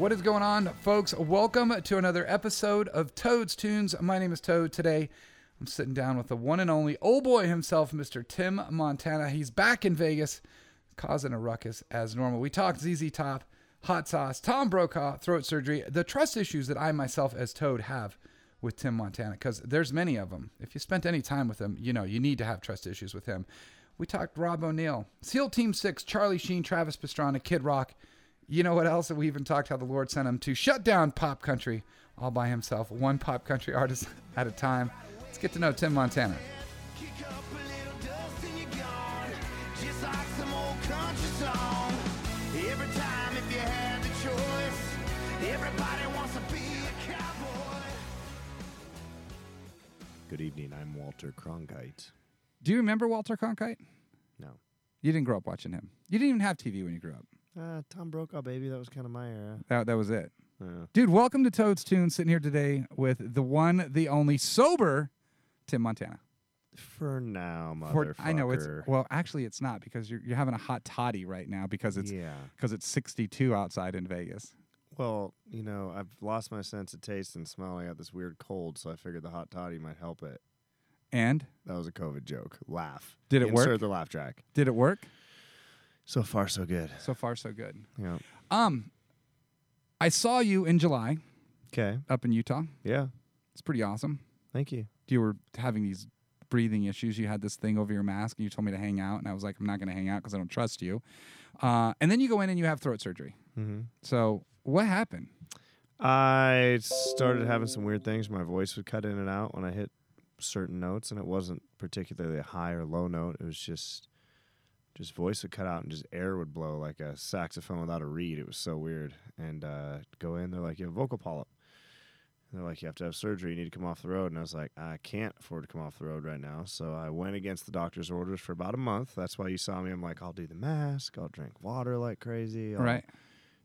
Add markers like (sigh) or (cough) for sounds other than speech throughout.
What is going on, folks? Welcome to another episode of Toad's Tunes. My name is Toad. Today, I'm sitting down with the one and only old boy himself, Mr. Tim Montana. He's back in Vegas, causing a ruckus as normal. We talked ZZ Top, hot sauce, Tom Brokaw, throat surgery, the trust issues that I myself as Toad have with Tim Montana, because there's many of them. If you spent any time with him, you know you need to have trust issues with him. We talked Rob O'Neill, SEAL Team Six, Charlie Sheen, Travis Pastrana, Kid Rock. You know what else? We even talked how the Lord sent him to shut down pop country all by himself, one pop country (laughs) artist at a time. Let's get to know Tim Montana. Kick up a little dust and you're gone. Just like some old country song. Every time if you had the choice, everybody wants to be a cowboy. Good evening. I'm Walter Cronkite. Do you remember Walter Cronkite? No. You didn't grow up watching him. You didn't even have TV when you grew up. Uh, Tom Brokaw, baby. That was kind of my era. That, that was it. Yeah. Dude, welcome to Toad's Tune. Sitting here today with the one, the only sober Tim Montana. For now, For- motherfucker. I know it's well, actually, it's not because you're you're having a hot toddy right now because it's yeah. because it's 62 outside in Vegas. Well, you know, I've lost my sense of taste and smell. I got this weird cold, so I figured the hot toddy might help it. And That was a COVID joke. Laugh. Did it Insert work? the laugh track. did it work? So far, so good. So far, so good. Yeah. Um, I saw you in July Okay. up in Utah. Yeah. It's pretty awesome. Thank you. You were having these breathing issues. You had this thing over your mask, and you told me to hang out, and I was like, I'm not going to hang out because I don't trust you. Uh, and then you go in and you have throat surgery. Mm-hmm. So what happened? I started having some weird things. My voice would cut in and out when I hit certain notes, and it wasn't particularly a high or low note. It was just, just voice would cut out and just air would blow like a saxophone without a reed. It was so weird. And uh, go in, they're like, "You have a vocal polyp." And they're like, "You have to have surgery. You need to come off the road." And I was like, "I can't afford to come off the road right now." So I went against the doctor's orders for about a month. That's why you saw me. I'm like, "I'll do the mask. I'll drink water like crazy. I'll Right.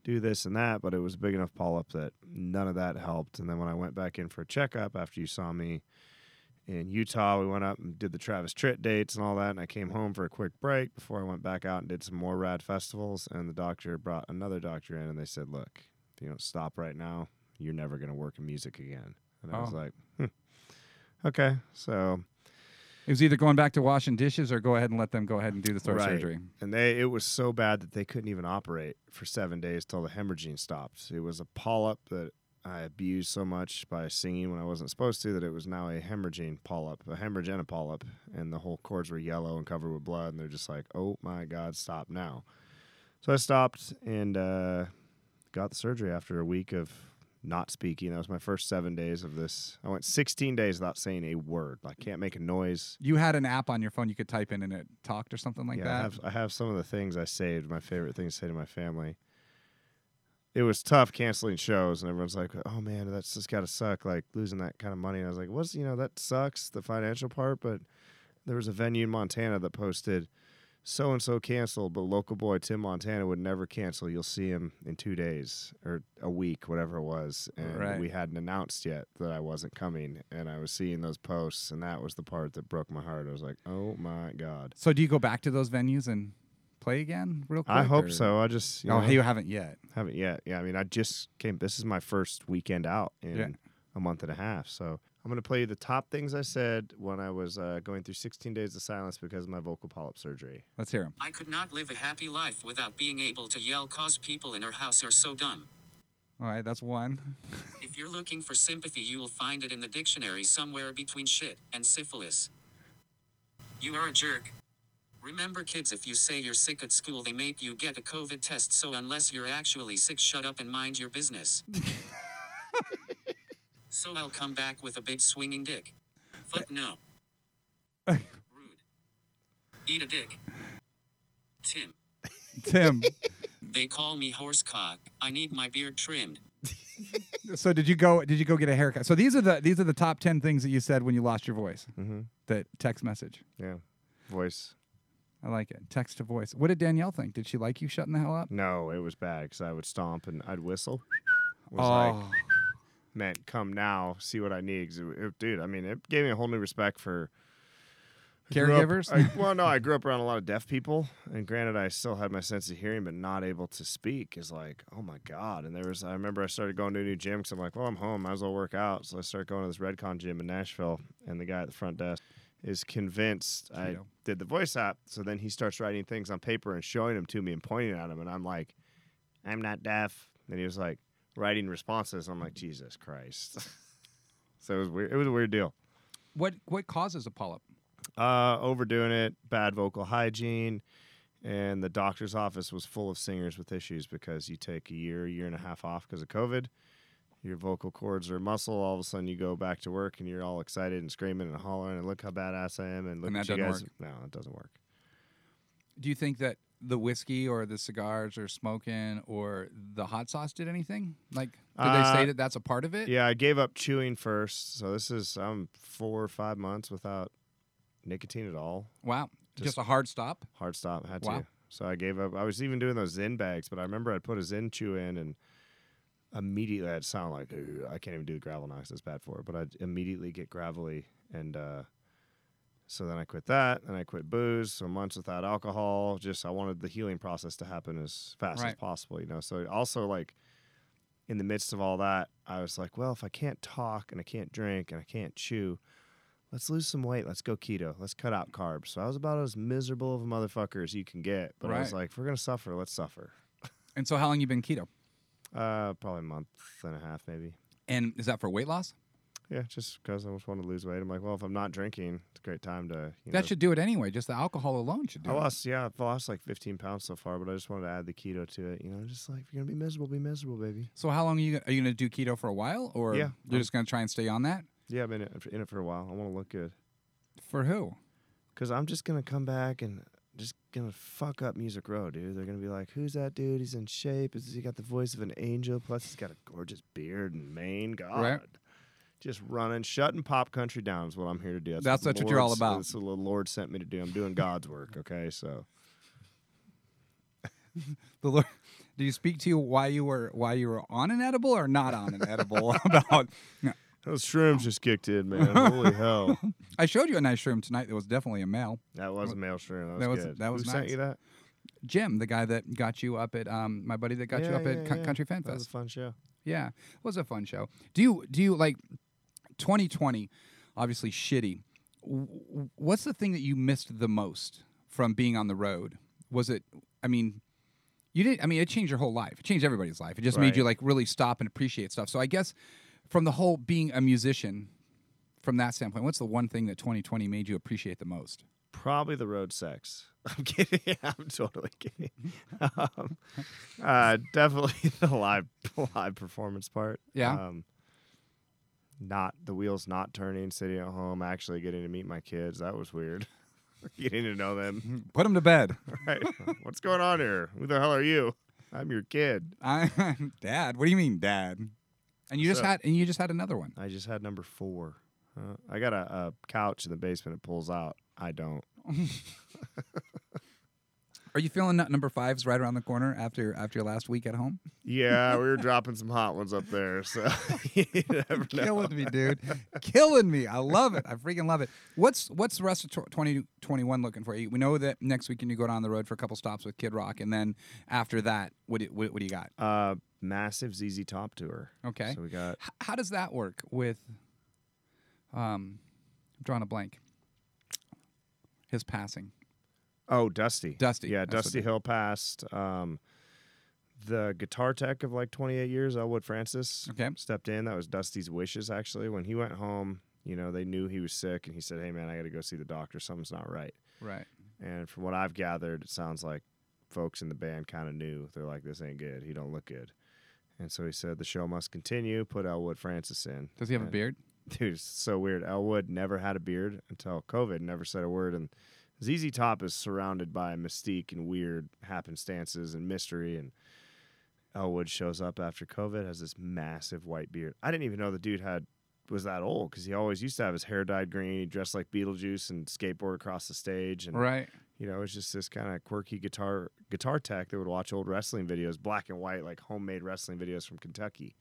do this and that, but it was a big enough polyp that none of that helped. And then when I went back in for a checkup after you saw me in Utah, we went up and did the Travis Tritt dates and all that. And I came home for a quick break before I went back out and did some more rad festivals. And the doctor brought another doctor in and they said, Look, if you don't stop right now, you're never going to work in music again. And I was Oh. like, hmm. Okay. So It was either going back to washing dishes or go ahead and let them go ahead and do the throat Right. surgery. And they it was so bad that they couldn't even operate for seven days till the hemorrhaging stopped. It was a polyp that I abused so much by singing when I wasn't supposed to that it was now a hemorrhaging polyp, a hemorrhage and a polyp, and the whole cords were yellow and covered with blood, and they're just like, "Oh my God, stop now!" So I stopped and uh, got the surgery after a week of not speaking. That was my first seven days of this. I went 16 days without saying a word. I can't make a noise. You had an app on your phone you could type in and it talked or something like yeah, that. I have, I have some of the things I saved, my favorite things to say to my family. It was tough canceling shows, and everyone's like, "Oh man, that's just got to suck, like losing that kind of money." And I was like, "What's you know that sucks, the financial part." But there was a venue in Montana that posted, "So and so canceled, but local boy Tim Montana would never cancel. You'll see him in two days or a week, whatever it was." And Right. we hadn't announced yet that I wasn't coming, and I was seeing those posts, and that was the part that broke my heart. I was like, "Oh my god." so do you go back to those venues and play again real quick? I hope or- so. I just you Oh, know, you haven't yet. haven't yet. Yeah, I mean, I just came. This is my first weekend out in Yeah. a month and a half. So I'm going to play you the top things I said when I was uh, going through 16 days of silence because of my vocal polyp surgery. Let's hear him. I could not live a happy life without being able to yell cause people in our house are so dumb. All right, that's one. (laughs) If you're looking for sympathy, you will find it in the dictionary somewhere between shit and syphilis. You are a jerk. Remember, kids, if you say you're sick at school, they make you get a COVID test, so unless you're actually sick, shut up and mind your business. (laughs) so I'll come back with a big swinging dick. Fuck no. Rude. Eat a dick. Tim. Tim. They call me horsecock. I need my beard trimmed. so did you go? Did you go get a haircut? So these are the these are the top ten things that you said when you lost your voice. Mm-hmm. That text message. Yeah, voice. I like it. Text to voice. What did Danielle think? Did she like you shutting the hell up? No, it was bad because I would stomp and I'd whistle. Was oh, like meant come now, see what I need. 'Cause it- it- dude, I mean, it gave me a whole new respect for grew up- Caregivers? I, (laughs) well, no, I grew up around a lot of deaf people, and granted, I still had my sense of hearing, but not able to speak is like, oh my god. And there was, I remember I started going to a new gym because I'm like, well, I'm home, might as well work out. So I started going to this Redcon gym in Nashville, and the guy at the front desk is convinced I did the voice app. So then he starts writing things on paper and showing them to me and pointing at them, and I'm like, I'm not deaf. And he was like writing responses. I'm like, Jesus Christ. (laughs) so it was weird. It was a weird deal. what what causes a polyp? Uh, overdoing it, bad vocal hygiene, and the doctor's office was full of singers with issues because you take a year, year and a half off because of COVID. Your vocal cords are muscle. All of a sudden, you go back to work and you're all excited and screaming and hollering and look how badass I am and look And at you guys. work. No, it doesn't work. Do you think that the whiskey or the cigars or smoking or the hot sauce did anything? Like, did they say Uh, that that's a part of it? Yeah, I gave up chewing first, so this is I'm four or five months without nicotine at all. Wow. Just, Just- a hard stop. Hard stop, had Wow. to. So I gave up. I was even doing those Zyn bags, but I remember I'd put a Zyn chew in and immediately I'd sound like I can't even do the gravel knocks. That's bad for it. But I'd immediately get gravelly, and uh, so then I quit that, and I quit booze. So months without alcohol. Just I wanted the healing process to happen as fast as possible. You know. So also like in the midst of all that, I was like, well, if I can't talk and I can't drink and I can't chew. Let's lose some weight. Let's go keto. Let's cut out carbs. So I was about as miserable of a motherfucker as you can get. But I was like, if we're gonna suffer, let's suffer. And so, how long you been keto? Uh, probably a month and a half, maybe. And is that for weight loss? Yeah, just because I just want to lose weight. I'm like, well, if I'm not drinking, it's a great time to. You That know, should do it anyway. Just the alcohol alone should do I it. lost, yeah, I've lost like 15 pounds so far, but I just wanted to add the keto to it. You know, just like if you're gonna be miserable, be miserable, baby. So, how long are you are you gonna do keto for a while, or Yeah. you're just gonna try and stay on that? Yeah, I've been in it for, in it for a while. I want to look good For who? because I'm just gonna come back and just gonna fuck up Music Row, dude. They're gonna be like, "Who's that dude? He's in shape. Is he got the voice of an angel? Plus, he's got a gorgeous beard and mane. God." Right. Just running, shutting pop country down is what I'm here to do. That's the what you're all about. That's what the Lord sent me to do. I'm doing God's work. Okay, so (laughs) The Lord, did you speak to you why you were why you were on an edible or not on an edible? (laughs) about those shrooms just kicked in, man. (laughs) Holy hell! I showed you a nice shroom tonight. That was definitely a male. That was a male shroom. That was, That was- good. that was Who sent you that? Jim, the guy that got you up at um, my buddy that got you up at yeah, Co- yeah. Country Fan Fest. That was a fun show. Yeah, it was a fun show. Do you do you like 2020? Obviously shitty. What's the thing that you missed the most from being on the road? Was it? I mean, you did. I mean, it changed your whole life. It changed everybody's life. It just made you like really stop and appreciate stuff. So I guess from the whole being a musician, from that standpoint, what's the one thing that 2020 made you appreciate the most? Probably the road sex. (laughs) I'm kidding. (laughs) I'm totally kidding. um, uh, definitely (laughs) the live live performance part. Yeah. Um, not the wheels not turning, sitting at home, actually getting to meet my kids. That was weird. getting to know them. Put them to bed. right. What's going on here? Who the hell are you? I'm your kid. I'm Dad, what do you mean, Dad? And you just had and you just had another one. I just had number four. Uh, I got a, a couch in the basement. It pulls out. I don't. (laughs) Are you feeling that number five's right around the corner after after your last week at home? Yeah, we were (laughs) dropping some hot ones up there. So (laughs) you never know. Killing me, dude. Killing me. I love it. I freaking love it. What's what's the rest of 2021 looking for you? We know that next weekend you go down the road for a couple stops with Kid Rock, and then after that, what do, what, what do you got? Uh, massive ZZ Top tour. Okay. So we got H- how does that work with? Um, I'm drawing a blank. His passing. Oh Dusty. Dusty, Yeah, that's Dusty Hill passed. Um, the guitar tech of like 28 years, Elwood Francis, Okay. stepped in. That was Dusty's wishes actually. When he went home, you know, they knew he was sick, and he said, "Hey man, I got to go see the doctor. Something's not right." Right. And from what I've gathered, it sounds like folks in the band kind of knew. They're like, "This ain't good. He don't look good." And so he said, "The show must continue." Put Elwood Francis in. Does he have a beard? (laughs) dude, it's so weird. Elwood never had a beard until COVID, never said a word. And ZZ Top is surrounded by mystique and weird happenstances and mystery. And Elwood shows up after COVID, has this massive white beard. I didn't even know the dude had was that old because he always used to have his hair dyed green. He dressed like Beetlejuice and skateboard across the stage. And Right. you know, it's just this kind of quirky guitar guitar tech that would watch old wrestling videos, black and white, like homemade wrestling videos from Kentucky.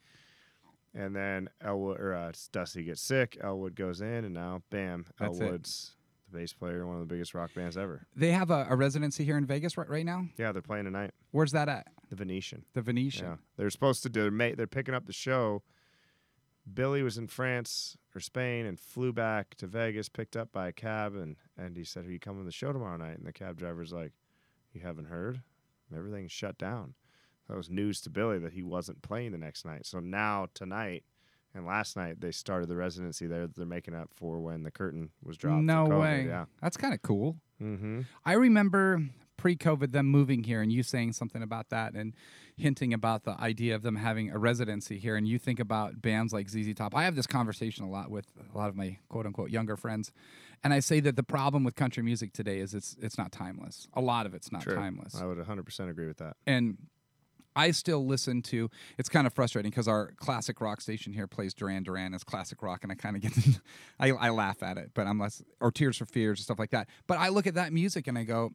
And then Elwood or uh, Dusty gets sick. Elwood goes in, and now, bam, That's. Elwood's bass player, one of the biggest rock bands ever. They have a, a residency here in Vegas right, right now. Yeah, they're playing tonight. Where's that at? The Venetian. The Venetian. Yeah, they're supposed to do. They're, ma- they're picking up the show. Billy was in France or Spain and flew back to Vegas, picked up by a cab, and and he said, "Are you coming to the show tomorrow night?" And the cab driver's like, "You haven't heard? Everything's shut down." That was news to Billy that he wasn't playing the next night. So now tonight and last night they started the residency there that they're making up for when the curtain was dropped. No way. Yeah. That's kind of cool. Mm-hmm. I remember pre-COVID them moving here and you saying something about that and hinting about the idea of them having a residency here and you think about bands like ZZ Top. I have this conversation a lot with a lot of my quote unquote younger friends and I say that the problem with country music today is it's it's not timeless. A lot of it's not True. timeless. I would 100% agree with that. and I still listen to. It's kind of frustrating because our classic rock station here plays Duran Duran as classic rock, and I kind of get, to, (laughs) I, I laugh at it, but I'm less or Tears for Fears and stuff like that. But I look at that music and I go,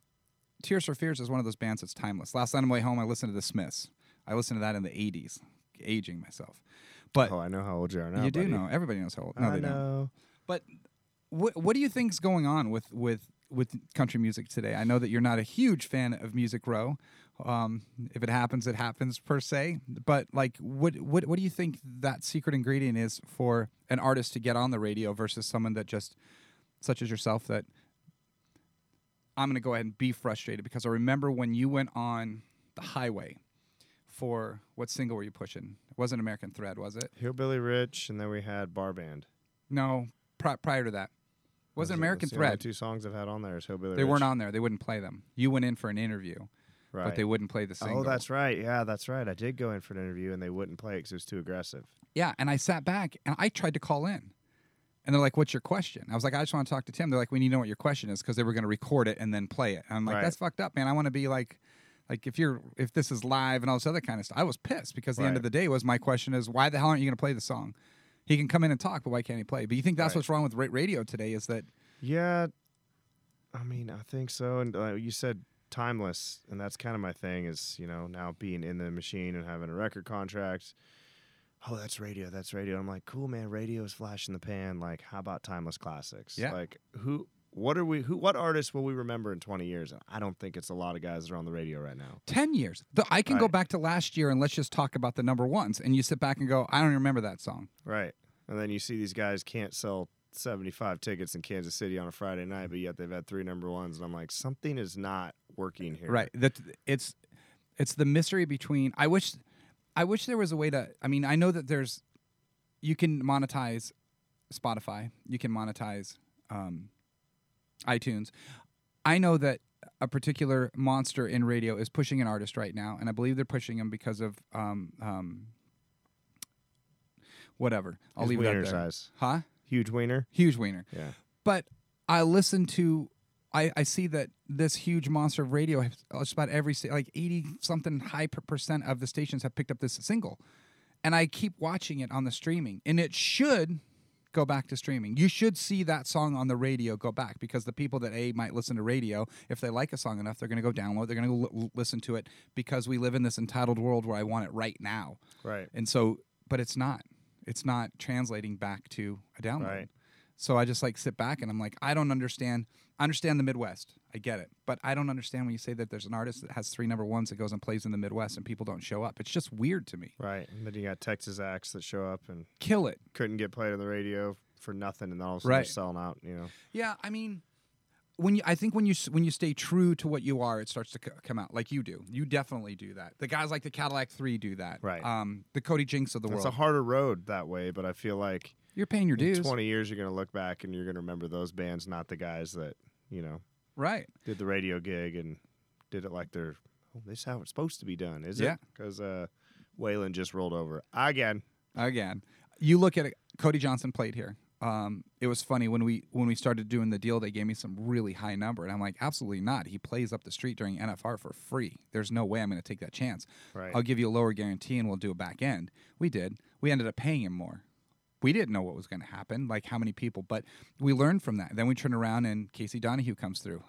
Tears for Fears is one of those bands that's timeless. Last night on my way home, I listened to the Smiths. I listened to that in the '80s, aging myself. But Oh, I know how old you are now. you do know. Everybody knows how old. No, I they don't. But what what do you think's going on with with with country music today? I know that you're not a huge fan of Music Row. Um, if it happens, it happens per se. But like, what what what do you think that secret ingredient is for an artist to get on the radio versus someone that just, such as yourself, that I'm going to go ahead and be frustrated because I remember when you went on the highway for what single were you pushing? It wasn't American Thread, was it? Hillbilly Rich, and then we had Bar Band. No, pri- prior to that. Wasn't American that's the only Thread? two songs I've had on there is Hillbilly They Rich. weren't on there. They wouldn't play them. You went in for an interview, right. but they wouldn't play the single. Oh, that's right. Yeah, that's right. I did go in for an interview, and they wouldn't play it because it was too aggressive. Yeah, and I sat back and I tried to call in. And they're like, "What's your question?" I was like, "I just want to talk to Tim." They're like, "We need to know what your question is because they were going to record it and then play it." And I'm like, Right. "That's fucked up, man. I want to be like, like if you're if this is live and all this other kind of stuff." I was pissed because the end of the day was my question is, "Why the hell aren't you going to play the song?" He can come in and talk, but why can't he play? But you think that's Right. what's wrong with radio today? Is that Yeah, I mean, I think so. And uh, you said timeless, and that's kind of my thing. Is you know now being in the machine and having a record contract. Oh, that's radio. That's radio. I'm like, cool, man. Radio is flash in the pan. Like, how about timeless classics? Yeah. Like, who? What are we? Who? What artists will we remember in 20 years? And I don't think it's a lot of guys that are on the radio right now. 10 years. The, I can go back to last year and let's just talk about the number ones. And you sit back and go, I don't remember that song. Right. And then you see these guys can't sell 75 tickets in Kansas City on a Friday night, but yet they've had three number ones. And I'm like, something is not working here. Right. That it's it's the mystery between I wish I wish there was a way to I mean, I know that there's you can monetize Spotify, you can monetize um, iTunes. I know that a particular monster in radio is pushing an artist right now, and I believe they're pushing him because of um, um, whatever. I'll His leave that wiener there. size. Huh? Huge wiener. Huge wiener. Yeah. But I listen to, I, I see that this huge monster of radio, has- uh, just about every like eighty something high per percent of the stations have picked up this single, and I keep watching it on the streaming, and it should go back to streaming. You should see that song on the radio go back because the people that a might listen to radio, if they like a song enough, they're going to go download, they're going to go l- listen to it because we live in this entitled world where I want it right now. Right. And so, but it's not. It's not translating back to a download. Right. So I just like sit back and I'm like, I don't understand. I understand the Midwest. I get it. But I don't understand when you say that there's an artist that has three number ones that goes and plays in the Midwest and people don't show up. It's just weird to me. Right. And then you got Texas acts that show up and Kill it. couldn't get played on the radio for nothing, and then all of a sudden Right. they're selling out. You know. Yeah, I mean, when you, I think when you when you stay true to what you are, it starts to c- come out like you do. You definitely do that. The guys like the Cadillac Three do that. Right. Um, the Cody Jinks of the It's world. It's a harder road that way, but I feel like You're paying your in dues. 20 years you're going to look back and you're going to remember those bands, not the guys that you know Right. did the radio gig and did it like they're. Oh, this is how it's supposed to be done, is Yeah. it? Because uh, Waylon just rolled over again. again. You look at it. Cody Johnson played here. Um, it was funny when we when we started doing the deal. They gave me some really high number, and I'm like, absolutely not. He plays up the street during NFR for free. There's no way I'm going to take that chance. Right. I'll give you a lower guarantee, and we'll do a back end. We did. We ended up paying him more. We didn't know what was going to happen, like how many people, but we learned from that. Then we turn around and Casey Donahue comes through,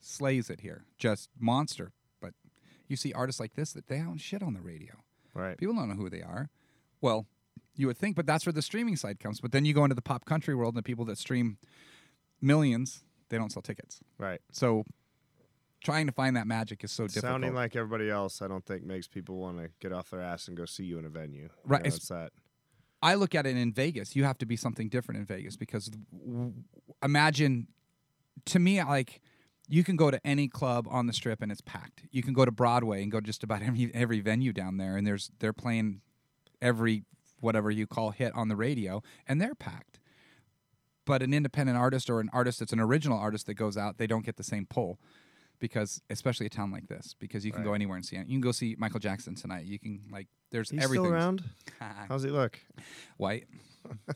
slays it here, just monster. But you see artists like this that they don't shit on the radio. Right. People don't know who they are. Well, you would think, but that's where the streaming side comes. But then you go into the pop country world and the people that stream millions, they don't sell tickets. Right. So trying to find that magic is so difficult. Sounding like everybody else, I don't think makes people want to get off their ass and go see you in a venue. You Right, know, it's- it's that. I look at it in Vegas. You have to be something different in Vegas because imagine to me like you can go to any club on the strip and it's packed. You can go to Broadway and go just about (laughs) every every venue down there and there's they're playing every whatever you call hit on the radio and they're packed. But an independent artist or an artist that's an original artist that goes out, they don't get the same pull because especially a town like this because you can go anywhere and see it. You can go see Michael Jackson tonight. You can like there's He's everything still around? (laughs) How's he look? white (laughs)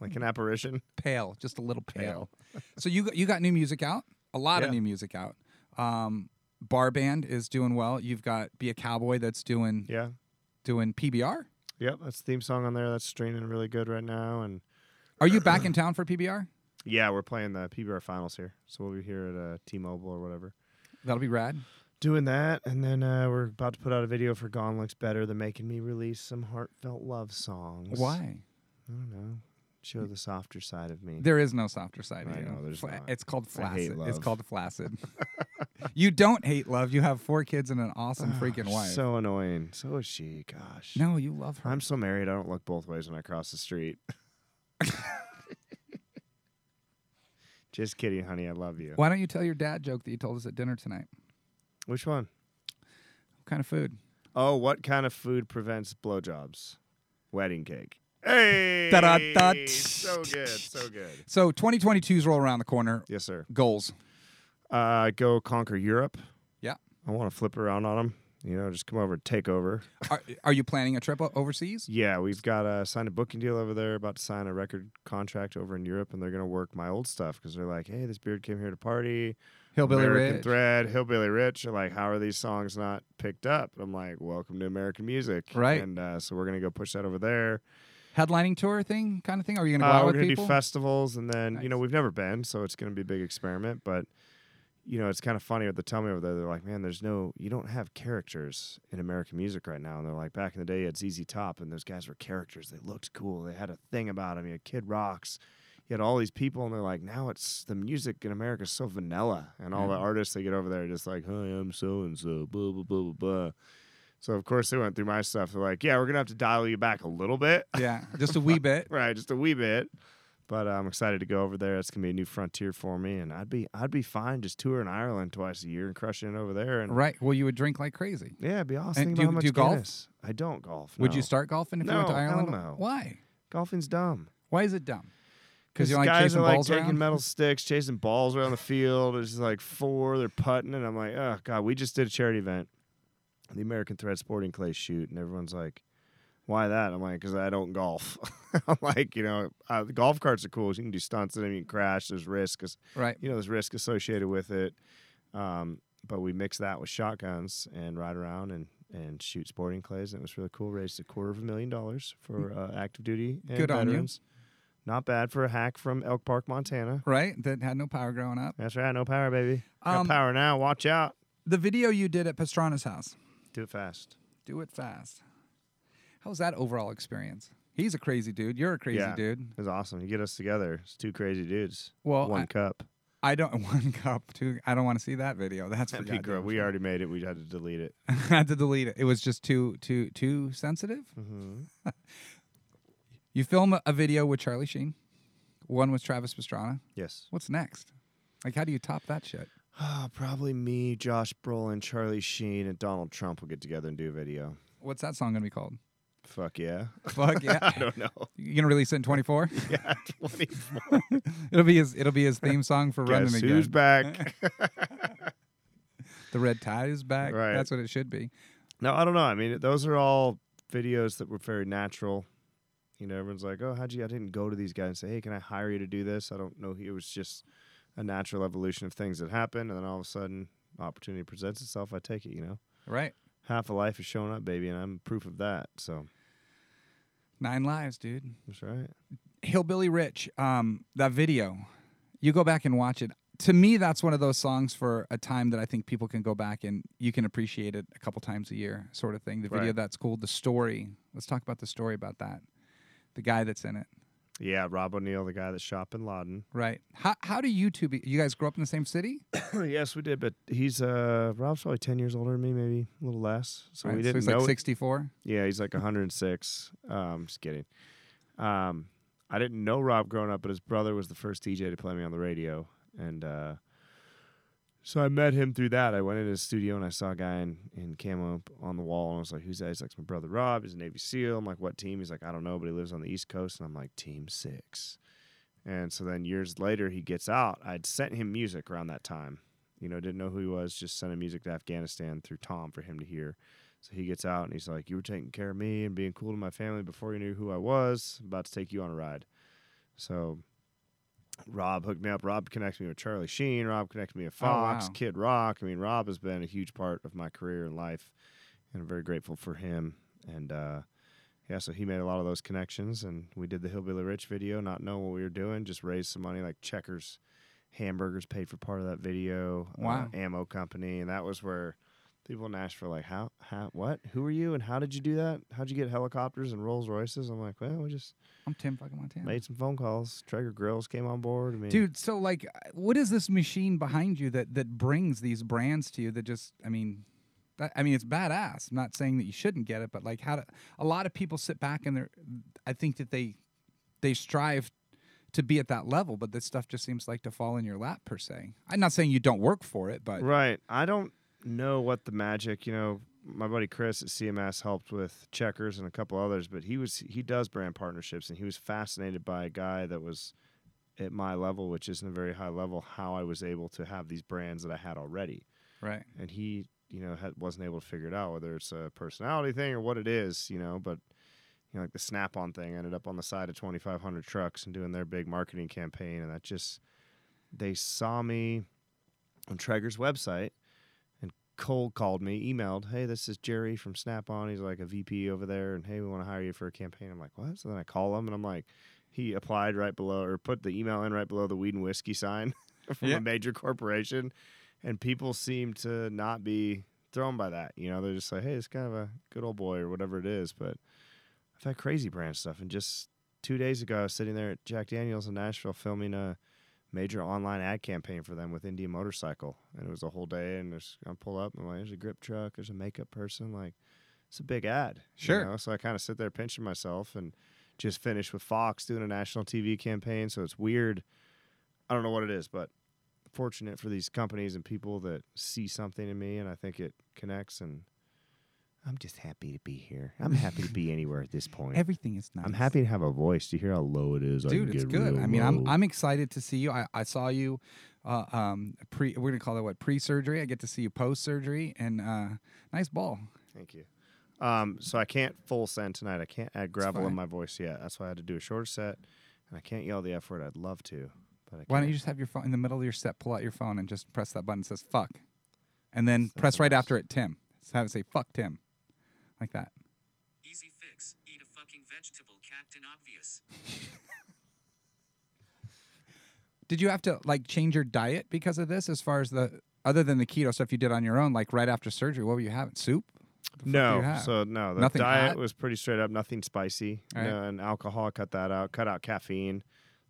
Like an apparition? pale, just a little pale. (laughs) so you got, you got new music out, a lot of new music out. Um, Bar band is doing well. You've got Be a Cowboy that's doing Yeah. doing PBR. Yep, that's the theme song on there. That's streaming really good right now. And Are you back in town for PBR? Yeah, we're playing the PBR finals here. So we'll be here at uh, T-Mobile or whatever. That'll be rad. Doing that, and then uh, we're about to put out a video for Gone Looks Better. They're making me release some heartfelt love songs. Why? I don't know. Show the softer side of me. There is no softer side. I to you. know, there's Fla- not. It's called flaccid. It's called flaccid. (laughs) (laughs) you don't hate love. You have four kids and an awesome Ah, freaking wife. So annoying. So is she. Gosh. no, you love her. I'm so married. I don't look both ways when I cross the street. (laughs) Just kidding, honey. I love you. Why don't you tell your dad joke that you told us at dinner tonight? Which one? What kind of food? Oh, what kind of food prevents blowjobs? Wedding cake. Hey, Da-da-da. so good, so good. So 2022's roll around the corner. Yes, sir. Goals. Uh, go conquer Europe. Yeah. I want to flip around on them. You know, just come over and take over. (laughs) Are, are you planning a trip overseas? Yeah, we've got uh, signed a booking deal over there. About to sign a record contract over in Europe, and they're gonna work my old stuff because they're like, "Hey, this beard came here to party." Hillbilly American Rich. Thread, Hillbilly Rich are like, how are these songs not picked up? I'm like, welcome to American music. Right. And uh, so we're going to go push that over there. Headlining tour thing kind of thing? Are you going to go Uh, out we're with going to do festivals. And then, you know, we've never been, so it's going to be a big experiment. But, you know, it's kind of funny what they tell me over there. They're like, man, there's no, you don't have characters in American music right now. And they're like, back in the day, it's ZZ Top, and those guys were characters. They looked cool. They had a thing about them. You had Kid Rocks. You had all these people, and they're like, now it's the music in America is so vanilla, and all the Mhm. artists they get over there are just like, hi, I'm so and so, blah blah blah blah blah. So of course they went through my stuff. They're like, yeah, we're gonna have to dial you back a little bit, yeah, just a (laughs) wee bit. right, just a wee bit. But uh, I'm excited to go over there. It's gonna be a new frontier for me, and I'd be I'd be fine just touring Ireland twice a year and crushing it over there. And Right. Well, you would drink like crazy. yeah, it'd be awesome. And do you- do you golf? I don't golf. Would you start golfing if you went to Ireland? no. Why? Golfing's dumb. Why is it dumb? Because you like guys chasing are like balls taking around? metal (laughs) sticks, chasing balls around the field. There's like four. They're putting, and I'm like, oh god. We just did a charity event, the American Thread Sporting Clay Shoot, and everyone's like, why that? I'm like, because I don't golf. (laughs) I'm like, you know, uh, the golf carts are cool. You can do stunts in them. You can crash. There's risk. 'cause, Right. you know, there's risk associated with it. Um, but we mix that with shotguns and ride around and and shoot sporting clays. And it was really cool. Raised a quarter of a million dollars for uh, active duty and Mm. Good on you. Not bad for a hack from Elk Park, Montana. Right. That had no power growing up. That's right. No power, baby. Um, Got power now. Watch out. The video you did at Pastrana's house. Do it fast. Do it fast. How was that overall experience? He's a crazy dude. You're a crazy Yeah. dude. It was awesome. You get us together. It's two crazy dudes. Well, One I, cup. I don't (laughs) one cup. Two. I don't want to see that video. That's for That'd be goddamn great. We already made it. We had to delete it. (laughs) I had to delete it. It was just too too too sensitive. Mm-hmm. (laughs) You film a- video with Charlie Sheen, one with Travis Pastrana. Yes. What's next? Like, how do you top that shit? Ah, (sighs) probably me, Josh Brolin, Charlie Sheen, and Donald Trump will get together and do a video. What's that song gonna be called? Fuck yeah. Fuck yeah! (laughs) I don't know. You gonna release it in 24? (laughs) Yeah, 24. (laughs) it'll be his. It'll be his theme song for running Guess again. who's back? The red tie is back. Right. That's what it should be. no, I don't know. I mean, those are all videos that were very natural. You know, everyone's like, "Oh, how'd you?" I didn't go to these guys and say, "Hey, can I hire you to do this?" I don't know. It was just a natural evolution of things that happened, and then all of a sudden, opportunity presents itself. I take it. You know, Right. half a life is showing up, baby, and I'm proof of that. So Nine lives, dude. that's right. Hillbilly Rich, um, that video, you go back and watch it. To me, that's one of those songs for a time that I think people can go back and you can appreciate it a couple times a year, sort of thing. The video Right. that's cool, the story. Let's talk about the story about that. The guy that's in it. Yeah, Rob O'Neill, the guy that shot Bin Laden. Right. How how do you two? Be, you guys grow up in the same city? (coughs) yes, we did, but he's uh Rob's probably ten years older than me, maybe a little less. So Right, we didn't he's know. like sixty four. Yeah, he's like 106. Um, just kidding. Um, I didn't know Rob growing up, but his brother was the first DJ to play me on the radio, and uh, so I met him through that. I went into his studio and I saw a guy in, in camo on the wall, and I was like, "Who's that?" He's like, "It's my brother Rob. He's a Navy SEAL." I'm like, "What team?" He's like, "I don't know, but he lives on the East Coast." And I'm like, "Team Six. And so then years later, he gets out. I'd sent him music around that time. You know, didn't know who he was, just sent him music to Afghanistan through Tom for him to hear. So he gets out and he's like, You were taking care of me and being cool to my family before you knew who I was. About to take you on a ride. So Rob hooked me up. Rob connected me with Charlie Sheen. Rob connected me with Oh, Fox, wow. Kid Rock. I mean, Rob has been a huge part of my career and life. And I'm very grateful for him. And uh, yeah, so he made a lot of those connections. And we did the Hillbilly Rich video, not knowing what we were doing, just raised some money like Checkers Hamburgers paid for part of that video. uh, Wow. ammo company. And that was where people in Nashville like, how, how, what? Who are you? And how did you do that? How'd you get helicopters and Rolls Royces? I'm like, well, we just I'm Tim fucking Montana. made some phone calls. Traeger Grills came on board. I mean, Dude, so like, what is this machine behind you that that brings these brands to you? That just, I mean, that, I mean, it's badass. I'm not saying that you shouldn't get it, but like, how do a lot of people sit back and they're, I think that they, they strive to be at that level, but this stuff just seems like to fall in your lap per se. I'm not saying you don't work for it, but Right. I don't know what the magic, you know, my buddy Chris at CMS helped with Checkers and a couple others, but he was he does brand partnerships and he was fascinated by a guy that was at my level, which isn't a very high level, how I was able to have these brands that I had already. right. And he, you know, had, wasn't able to figure it out whether it's a personality thing or what it is, you know, but you know, like the Snap-on thing ended up on the side of 2500 trucks and doing their big marketing campaign and that just they saw me on Traeger's website cold called me, emailed, "Hey, this is Jerry from Snap On. He's like a VP over there, and hey, we want to hire you for a campaign." I'm like, "What?" So then I call him, and I'm like, he applied right below or put the email in right below the weed and whiskey sign (laughs) from Yeah. a major corporation, and people seem to not be thrown by that. You know, they're just like, "Hey, it's kind of a good old boy" or whatever it is. But I've had crazy brand stuff, and just two days ago, I was sitting there at Jack Daniels in Nashville filming a major online ad campaign for them with Indian Motorcycle, and it was a whole day. And I pull up and I'm like, there's a grip truck, there's a makeup person, like it's a big ad. you Sure. know? So I kind of sit there pinching myself and just finished with Fox doing a national TV campaign. So it's weird. I don't know what it is, but fortunate for these companies and people that see something in me, and I think it connects. And I'm just happy to be here. I'm (laughs) happy to be anywhere at this point. Everything is nice. I'm happy to have a voice. Do you hear how low it is? Dude it's good i mean i'm i'm excited to see you i, I saw you uh, um pre we're gonna call it what pre-surgery i get to see you post-surgery and uh nice ball Thank you. Um, so I can't full send tonight. I can't add gravel in my voice yet. That's why I had to do a shorter set, and I can't yell the f word. I'd love to, but I can't. why don't you just have your phone in the middle of your set pull out your phone and just press that button that says fuck and then That's press right after it tim so have it say fuck tim like that Easy fix. Eat a fucking vegetable, Captain Obvious. (laughs) did you have to like change your diet because of this as far as the other than the keto stuff you did on your own like right after surgery what were you having soup What the fuck do you No, so no, the Nothing diet hot? was pretty straight up. Nothing spicy. Right. No, and alcohol. Cut that out. Cut out caffeine.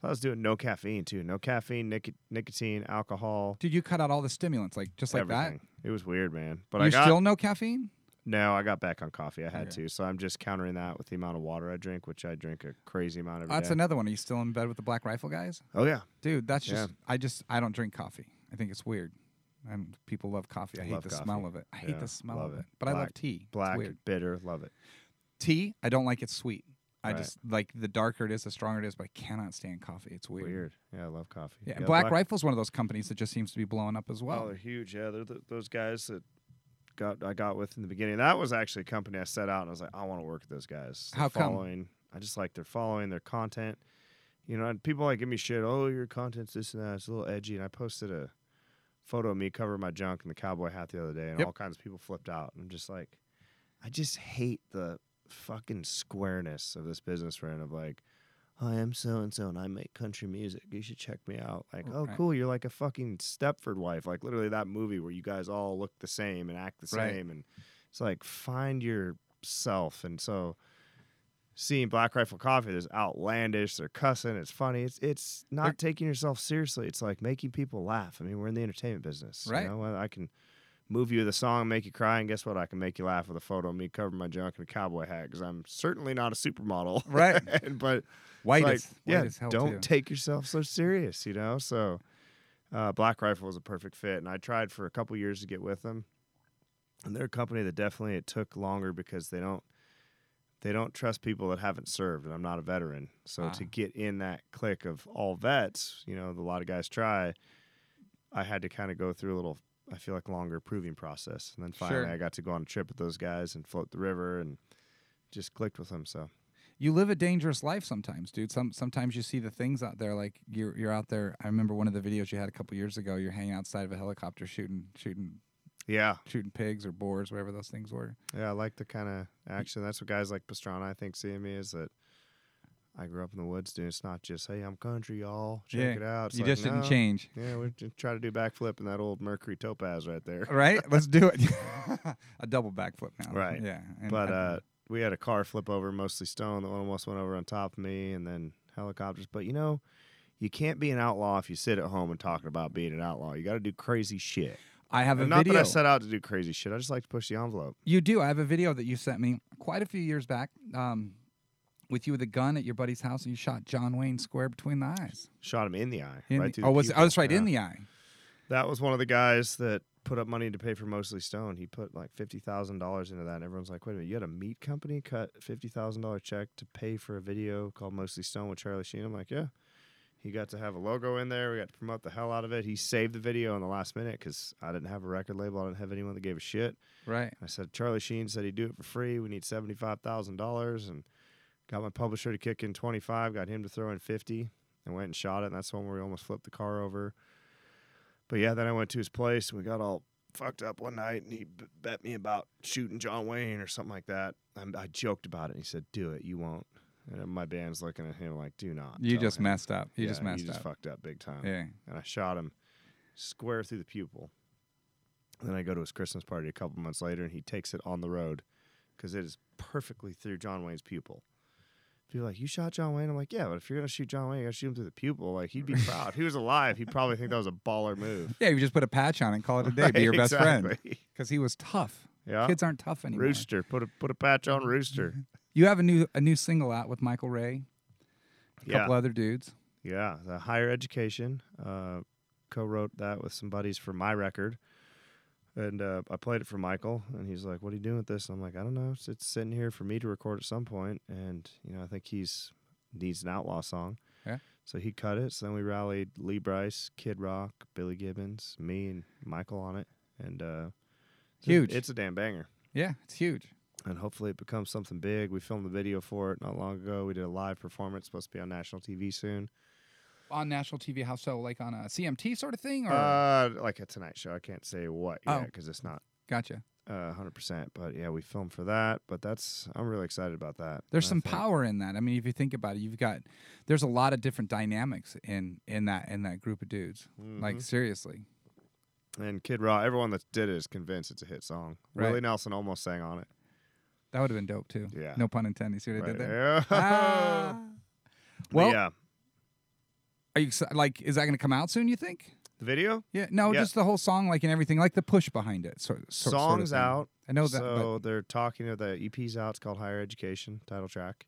I was doing no caffeine too. No caffeine, nic- nicotine, alcohol, Dude, you cut out all the stimulants, like just like everything. It was weird, man. But that. I You got still no caffeine? No. I got back on coffee. I had Okay. to. So I'm just countering that with the amount of water I drink, which I drink a crazy amount of. Oh, that's another one. Are you still in bed with the Black Rifle guys? oh yeah, Dude, that's just Yeah. I just I don't drink coffee. I think it's weird. And people love coffee. I hate the coffee. smell of it. I hate the smell of it. it. But I love tea. Black, bitter, love it. Tea, I don't like it sweet. I Right. just like the darker it is, the stronger it is, but I cannot stand coffee. It's weird. Weird. Yeah, I love coffee. Yeah, and Black, Rifle's one of those companies that just seems to be blowing up as well. Oh, they're huge. Yeah, they're th- those guys that got I got with in the beginning. That was actually a company I set out and I was like, I want to work with those guys. How come? following, I just like their following, their content. You know, and people like give me shit. Oh, your content's this and that. It's a little edgy. And I posted a photo of me covering my junk in the cowboy hat the other day, and Yep. all kinds of people flipped out. And I'm just like, I just hate the fucking squareness of this business we're in. Of like, I am so and so, and I make country music. You should check me out. Like, oh, Right. cool. You're like a fucking Stepford wife. Like literally that movie where you guys all look the same and act the Right. same, and it's like find yourself. And so seeing Black Rifle Coffee, there's outlandish, they're cussing, it's funny. It's it's not They're- taking yourself seriously. It's like making people laugh. I mean, we're in the entertainment business. Right. You know, I can move you with a song, make you cry, and guess what? I can make you laugh with a photo of me covering my junk in a cowboy hat because I'm certainly not a supermodel. Right. (laughs) but White like, yeah, don't too. take yourself so serious, you know? So uh, Black Rifle was a perfect fit. And I tried for a couple years to get with them. And they're a company that definitely it took longer because they don't they don't trust people that haven't served and I'm not a veteran. So Ah. to get in that clique of all vets, you know, a lot of guys try, I had to kind of go through a little I feel like longer proving process. And then finally Sure. I got to go on a trip with those guys and float the river and just clicked with them. So you live a dangerous life sometimes, dude. Some sometimes you see the things out there, like you're you're out there. I remember one of the videos you had a couple years ago. You're hanging outside of a helicopter shooting shooting yeah, shooting pigs or boars, whatever those things were. Yeah, I like the kind of action. That's what guys like Pastrana, I think, see in me is that I grew up in the woods, dude. It's not just, hey, I'm country, y'all. Check Yeah, it out. It's you like, just didn't no. change, Yeah, we just try to do backflip in that old Mercury Topaz right there. right? Let's do it. (laughs) (laughs) a double backflip now, Right. Yeah, and But uh, we had a car flip over, mostly stone. The one almost went over on top of me, and then helicopters. But you know, you can't be an outlaw if you sit at home and talking about being an outlaw. You got to do crazy shit. I have a not video. that I set out to do crazy shit. I just like to push the envelope. You do. I have a video that you sent me quite a few years back, um, with you with a gun at your buddy's house, and you shot John Wayne square between the eyes. Shot him in the eye. In right the- oh, was pupil. oh, that's right in the eye. That was one of the guys that put up money to pay for Mostly Stone. He put like fifty thousand dollars into that, and everyone's like, "Wait a minute, you had a meat company cut fifty thousand dollar check to pay for a video called Mostly Stone with Charlie Sheen?" I'm like, "Yeah." He got to have a logo in there. We got to promote the hell out of it. He saved the video in the last minute because I didn't have a record label. I didn't have anyone that gave a shit. Right. I said Charlie Sheen said he'd do it for free. We need seventy five thousand dollars, and got my publisher to kick in twenty five. Got him to throw in fifty, and went and shot it. And that's the one where we almost flipped the car over. But yeah, then I went to his place and we got all fucked up one night, and he b- bet me about shooting John Wayne or something like that. And I joked about it. And he said, "Do it, you won't." And my band's looking at him like, "Do not." You just him." messed up. You Yeah, just messed up. you just up. fucked up big time Yeah. and I shot him square through the pupil. And then I go to his Christmas party a couple months later, and he takes it on the road because it is perfectly through John Wayne's pupil. People like, you shot John Wayne? I'm like, yeah, but if you're gonna shoot John Wayne, you gotta shoot him through the pupil. Like he'd be proud. if he was alive, he'd probably think that was a baller move. Yeah, you just put a patch on it and call it a (laughs) day. Be your Right, best friend. Because he was tough. Yeah, Kids aren't tough anymore. Rooster. Put a put a patch on Rooster. (laughs) You have a new a new single out with Michael Ray, a Yeah, couple other dudes. yeah. The higher education. Uh, co-wrote that with some buddies for my record. And uh, I played it for Michael, and he's like, "What are you doing with this?" I'm like, "I don't know. It's, it's sitting here for me to record at some point, and you know, I think he's needs an outlaw song." Yeah. So he cut it. So then we rallied Lee Brice, Kid Rock, Billy Gibbons, me, and Michael on it, and uh, it's Huge. It's a damn banger, Yeah, it's huge. and hopefully it becomes something big. We filmed the video for it not long ago. We did a live performance, supposed to be on national TV soon. On national TV, how so? Like on a CMT sort of thing, or Uh, like a Tonight Show. I can't say what Oh. yet because it's not gotcha. uh, 100%. But yeah, we filmed for that. But that's, I'm really excited about that. There's some power in that. I mean, if you think about it, you've got there's a lot of different dynamics in in that in that group of dudes. Like Mhm. seriously, And Kid Rock, everyone that did it is convinced it's a hit song. Right. Willie Nelson almost sang on it. that would have been dope too. Yeah. No pun intended. See what I did there? Yeah. (laughs) Ah. Well, yeah. Are you like? Is that going to come out soon? You think? The video? Yeah. No, Yeah. just the whole song, like and everything, like the push behind it. So sort, sort of Songs out. I know that. So they're talking the EP's out. It's called Higher Education, title track.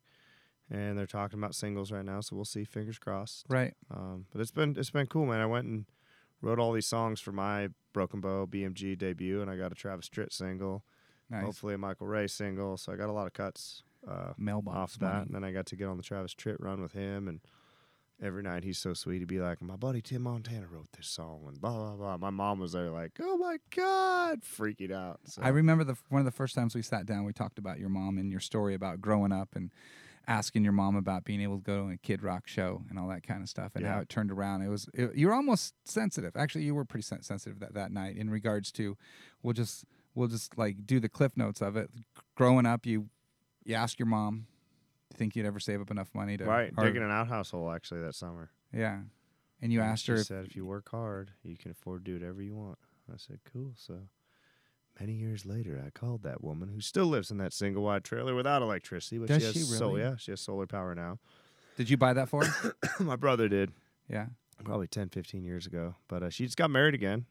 And they're talking about singles right now. So we'll see. Fingers crossed. right. Um, but it's been it's been cool, man. I went and wrote all these songs for my Broken Bow BMG debut, and I got a Travis Tritt single, Nice. hopefully a Michael Ray single. So I got a lot of cuts uh, Mailbox off that, money. and then I got to get on the Travis Tritt run with him, and every night he's so sweet. He'd be like, "My buddy Tim Montana wrote this song," and blah blah blah. My mom was there, like, "Oh my god," freaking out. So, I remember the one of the first times we sat down, we talked about your mom and your story about growing up and asking your mom about being able to go to a Kid Rock show and all that kind of stuff and how it turned around. It was it, you were almost sensitive. Actually, you were pretty sensitive that, that night in regards to we'll just we'll just like do the cliff notes of it. Growing up, you you ask your mom, think you'd ever save up enough money to right or- digging an outhouse hole actually that summer. yeah, and you asked she her said, "If you work hard, you can afford to do whatever you want." I said, "Cool." So many years later, I called that woman who still lives in that single wide trailer without electricity, but Does she has she really? yeah, she has solar power now. Did you buy that for her? (coughs) My brother did yeah. probably 10, 15 years ago, but uh, she just got married again.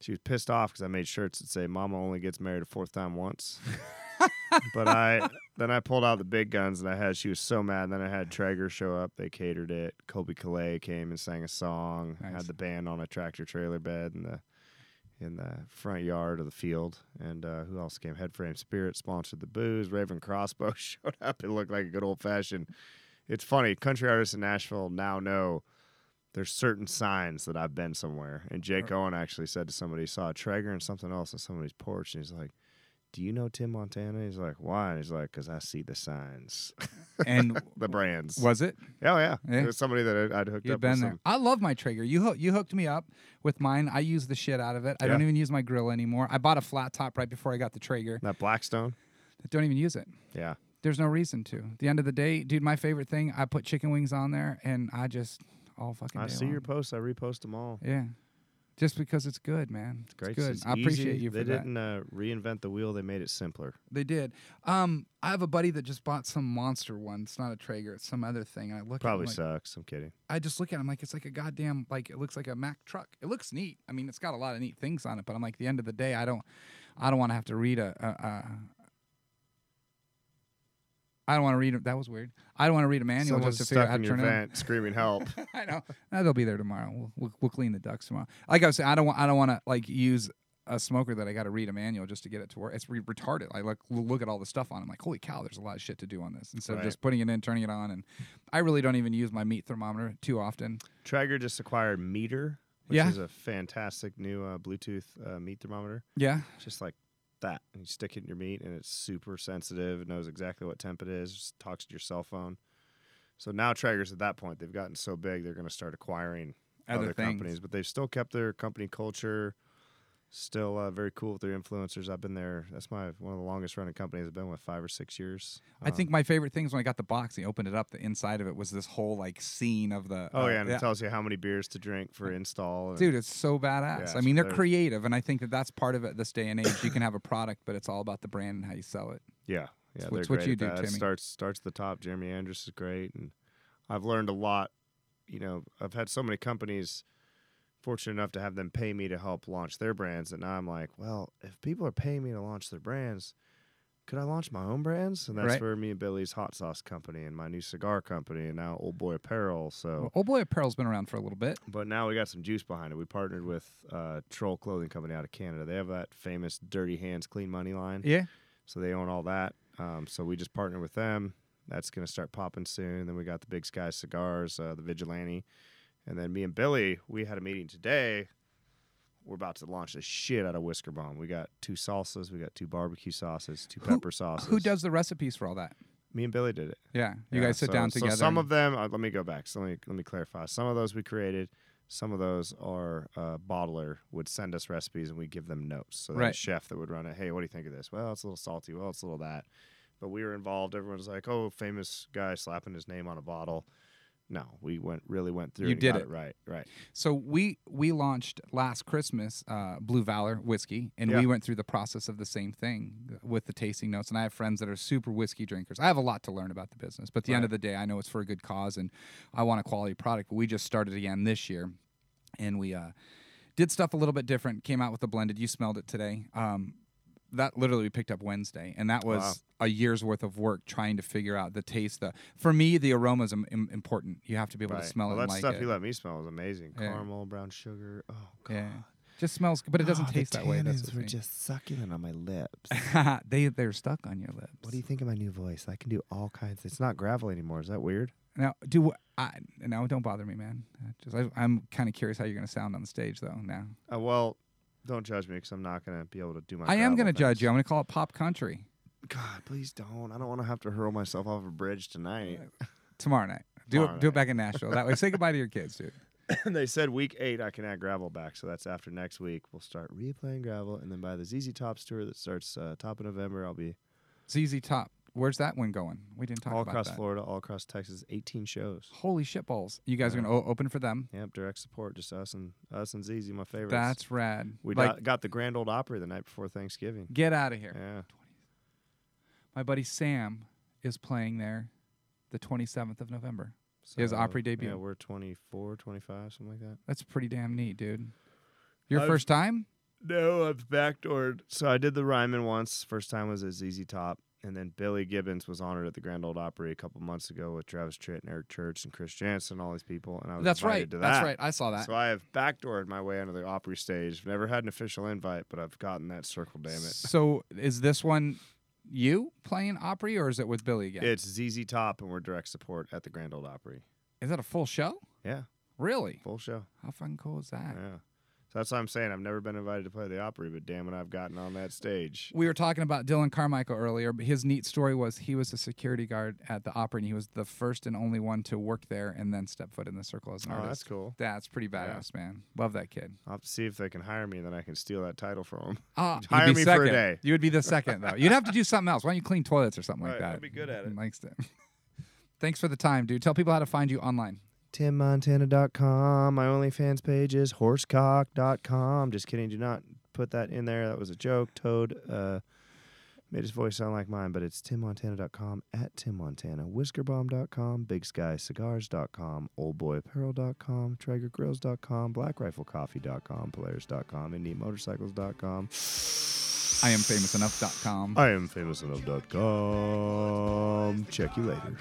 She was pissed off because I made shirts that say "Mama only gets married a fourth time once." (laughs) but I (laughs) then I pulled out the big guns and I had. She was so mad. And Then I had Traeger show up. They catered it. Colby Calais came and sang a song. Nice. Had the band on a tractor trailer bed in the in the front yard of the field. And uh, who else came? Headframe Spirit sponsored the booze. Ravin Crossbow (laughs) showed up. It looked like a good old fashioned. It's funny. Country artists in Nashville now know there's certain signs that I've been somewhere. And Jake Owen actually said to somebody, he saw a Traeger and something else on somebody's porch. And he's like, Do you know Tim Montana? He's like, Why? And he's like, Because I see the signs, And (laughs) the brands. was it? Oh, yeah. Yeah. It was somebody that I'd, I'd hooked You've up been with. there. Some, I love my Traeger. You hoo- you hooked me up with mine. I use the shit out of it. I don't even use my grill anymore. I bought a flat top right before I got the Traeger. that Blackstone. I don't even use it. Yeah. There's no reason to. At the end of the day, dude, my favorite thing, I put chicken wings on there and I just all fucking I see your posts. I repost them all. Yeah. Just because it's good, man. It's Great. good. It's I appreciate easy. you for They that. didn't uh, reinvent the wheel. They made it simpler. They did. Um, I have a buddy that just bought some monster one. It's not a Traeger. It's some other thing. And I look Probably at it, I'm like, sucks. I'm kidding. I just look at it. I'm like, it's like a goddamn like it looks like a Mack truck. It looks neat. I mean, it's got a lot of neat things on it. But I'm like, at the end of the day, I don't, I don't want to have to read a. I don't want to read. A, that was weird. I don't want to read a manual Someone's just to figure out how to turn it. on. vent screaming help. (laughs) I know. Uh, they'll be there tomorrow. We'll, we'll, we'll clean the ducts tomorrow. Like I was saying, I don't want I don't want to like use a smoker that I got to read a manual just to get it to work. It's re- retarded. I like look at all the stuff on. it. I'm like, holy cow, there's a lot of shit to do on this instead Right. of just putting it in, turning it on. And I really don't even use my meat thermometer too often. Traeger just acquired MEATER, which Yeah. is a fantastic new uh, Bluetooth uh, meat thermometer. Yeah. just like that. And you stick it in your meat, and it's super sensitive. It knows exactly what temp it is. Just talks to your cell phone. So now Traeger's at that point. They've gotten so big, they're going to start acquiring Other other, companies. But they've still kept their company culture. Still uh, very cool with their influencers. I've been there. That's my one of the longest running companies I've been with, five or six years. I think my favorite things when I got the box and opened it up, the inside of it was this whole like scene of the. Oh uh, yeah, and it tells you how many beers to drink for install. and- Dude, it's so badass. Yeah, I mean, they're creative, and I think that that's part of it this day and age. You can have a product, but it's all about the brand and how you sell it. (laughs) Yeah, yeah, It's what you do, that. It Timmy. starts starts at the top. Jeremy Andrus is great, and I've learned a lot. You know, I've had so many companies fortunate enough to have them pay me to help launch their brands, And now I'm like, well, if people are paying me to launch their brands, could I launch my own brands? And that's Right. where me and Billy's hot sauce company and my new cigar company, and now Old Boy Apparel. So. Well, Old Boy Apparel's been around for a little bit. But now we got some juice behind it. We partnered with uh, Troll Clothing Company out of Canada. They have that famous "Dirty Hands, Clean Money" line. Yeah. So they own all that. Um, so we just partnered with them. That's going to start popping soon. Then we got the Big Sky Cigars, uh, the Vigilante. And then me and Billy, we had a meeting today. We're about to launch the shit out of Whisker Bomb. We got two salsas, we got two barbecue sauces, two Who- pepper sauces. Who does the recipes for all that? Me and Billy did it. Yeah, you Yeah, guys sit so- down so together. some of them, uh, let me go back. So let me let me clarify. Some of those we created. Some of those our uh, bottler would send us recipes and we give them notes. So Right. the chef that would run it. Hey, what do you think of this? Well, it's a little salty. Well, it's a little that. But we were involved. Everyone's like, oh, famous guy slapping his name on a bottle. No, we went really went through. You and did got it. right, right. So we we launched last Christmas uh, Blue Valor whiskey, and Yeah. we went through the process of the same thing with the tasting notes. And I have friends that are super whiskey drinkers. I have a lot to learn about the business, but at the end of the day, I know it's for a good cause, and I want a quality product. But we just started again this year, and we uh, did stuff a little bit different. Came out with a blended. You smelled it today. Um, that literally we picked up Wednesday, and that was Wow. a year's worth of work trying to figure out the taste. The for me, the aroma is im- im- important. You have to be able right. to smell well, it that like stuff it. you let me smell was amazing. Yeah. Caramel, brown sugar. Oh, God. Yeah. Just smells, but it doesn't Oh, taste the that way. That's tannins were just succulent on my lips. (laughs) they they're stuck on your lips. what do you think of my new voice? I can do all kinds. It's not gravel anymore. Is that weird? now? Do I no? Don't bother me, man. Uh, Just I, I'm kind of curious how you're gonna sound on the stage, though. Now Uh, well, don't judge me because I'm not going to be able to do my. I am gonna judge you. I'm gonna call it pop country God, please don't. I don't want to have to hurl myself off a bridge tonight. (laughs) tomorrow night. Do Tomorrow it. Do it back in Nashville. That way, say goodbye to your kids, dude. (laughs) (laughs) they said week eight I can add gravel back, so that's after next week. We'll start replaying gravel, and then by the ZZ Top tour that starts uh, top of November, I'll be ZZ Top Where's that one going? We didn't talk about that. all about across that. Florida, all across Texas, 18 shows. Holy shit balls! You guys are gonna o- open for them? Yep, direct support, just us and us and ZZ, my favorites. That's rad. we like, got, got the Grand Ole Opry the night before Thanksgiving. get out of here. Yeah, My buddy Sam is playing there, the 27th of November. So, His Opry debut. Yeah, we're 24, 25, something like that. That's pretty damn neat, dude. Your I've- first time? No, I've backdoored. So I did the Ryman once. First time was at ZZ Top. And then Billy Gibbons was honored at the Grand Ole Opry a couple months ago with Travis Tritt and Eric Church and Chris Janson and all these people. And I was That's invited right. To That's right. I saw that. So I have backdoored my way onto the Opry stage. Never had an official invite, but I've gotten that circle. Damn it! So is this one you playing Opry or is it with Billy again? It's ZZ Top, and we're direct support at the Grand Ole Opry. is that a full show? Yeah, Really? full show. How fucking cool is that? Yeah. So that's what I'm saying. I've never been invited to play the Opry, but damn it, I've gotten on that stage. We were talking about Dillon Carmichael earlier, but his neat story was he was a security guard at the Opry and he was the first and only one to work there and then step foot in the circle as an Oh, artist. that's cool. That's pretty badass, man. Love that kid. I'll have to see if they can hire me, then I can steal that title from him. Ah, (laughs) you'd Hire be me for a day. You would be the second though. You'd have to do (laughs) something else. Why don't you clean toilets or something like Right, that? I'd be good at it. Likes it. (laughs) Thanks for the time, dude. Tell people how to find you online. TimMontana.com. My OnlyFans page is horsecock.com. Just kidding. Do not put that in there. That was a joke. Toad uh, made his voice sound like mine, but it's TimMontana.com at TimMontana. Whiskerbomb.com. BigSkyCigars.com. OldBoyApparel.com. TraegerGrills.com. BlackRifleCoffee.com. Polaris.com. IndyMotorcycles.com. I am famousenough.com. I am famousenough.com. Check you later.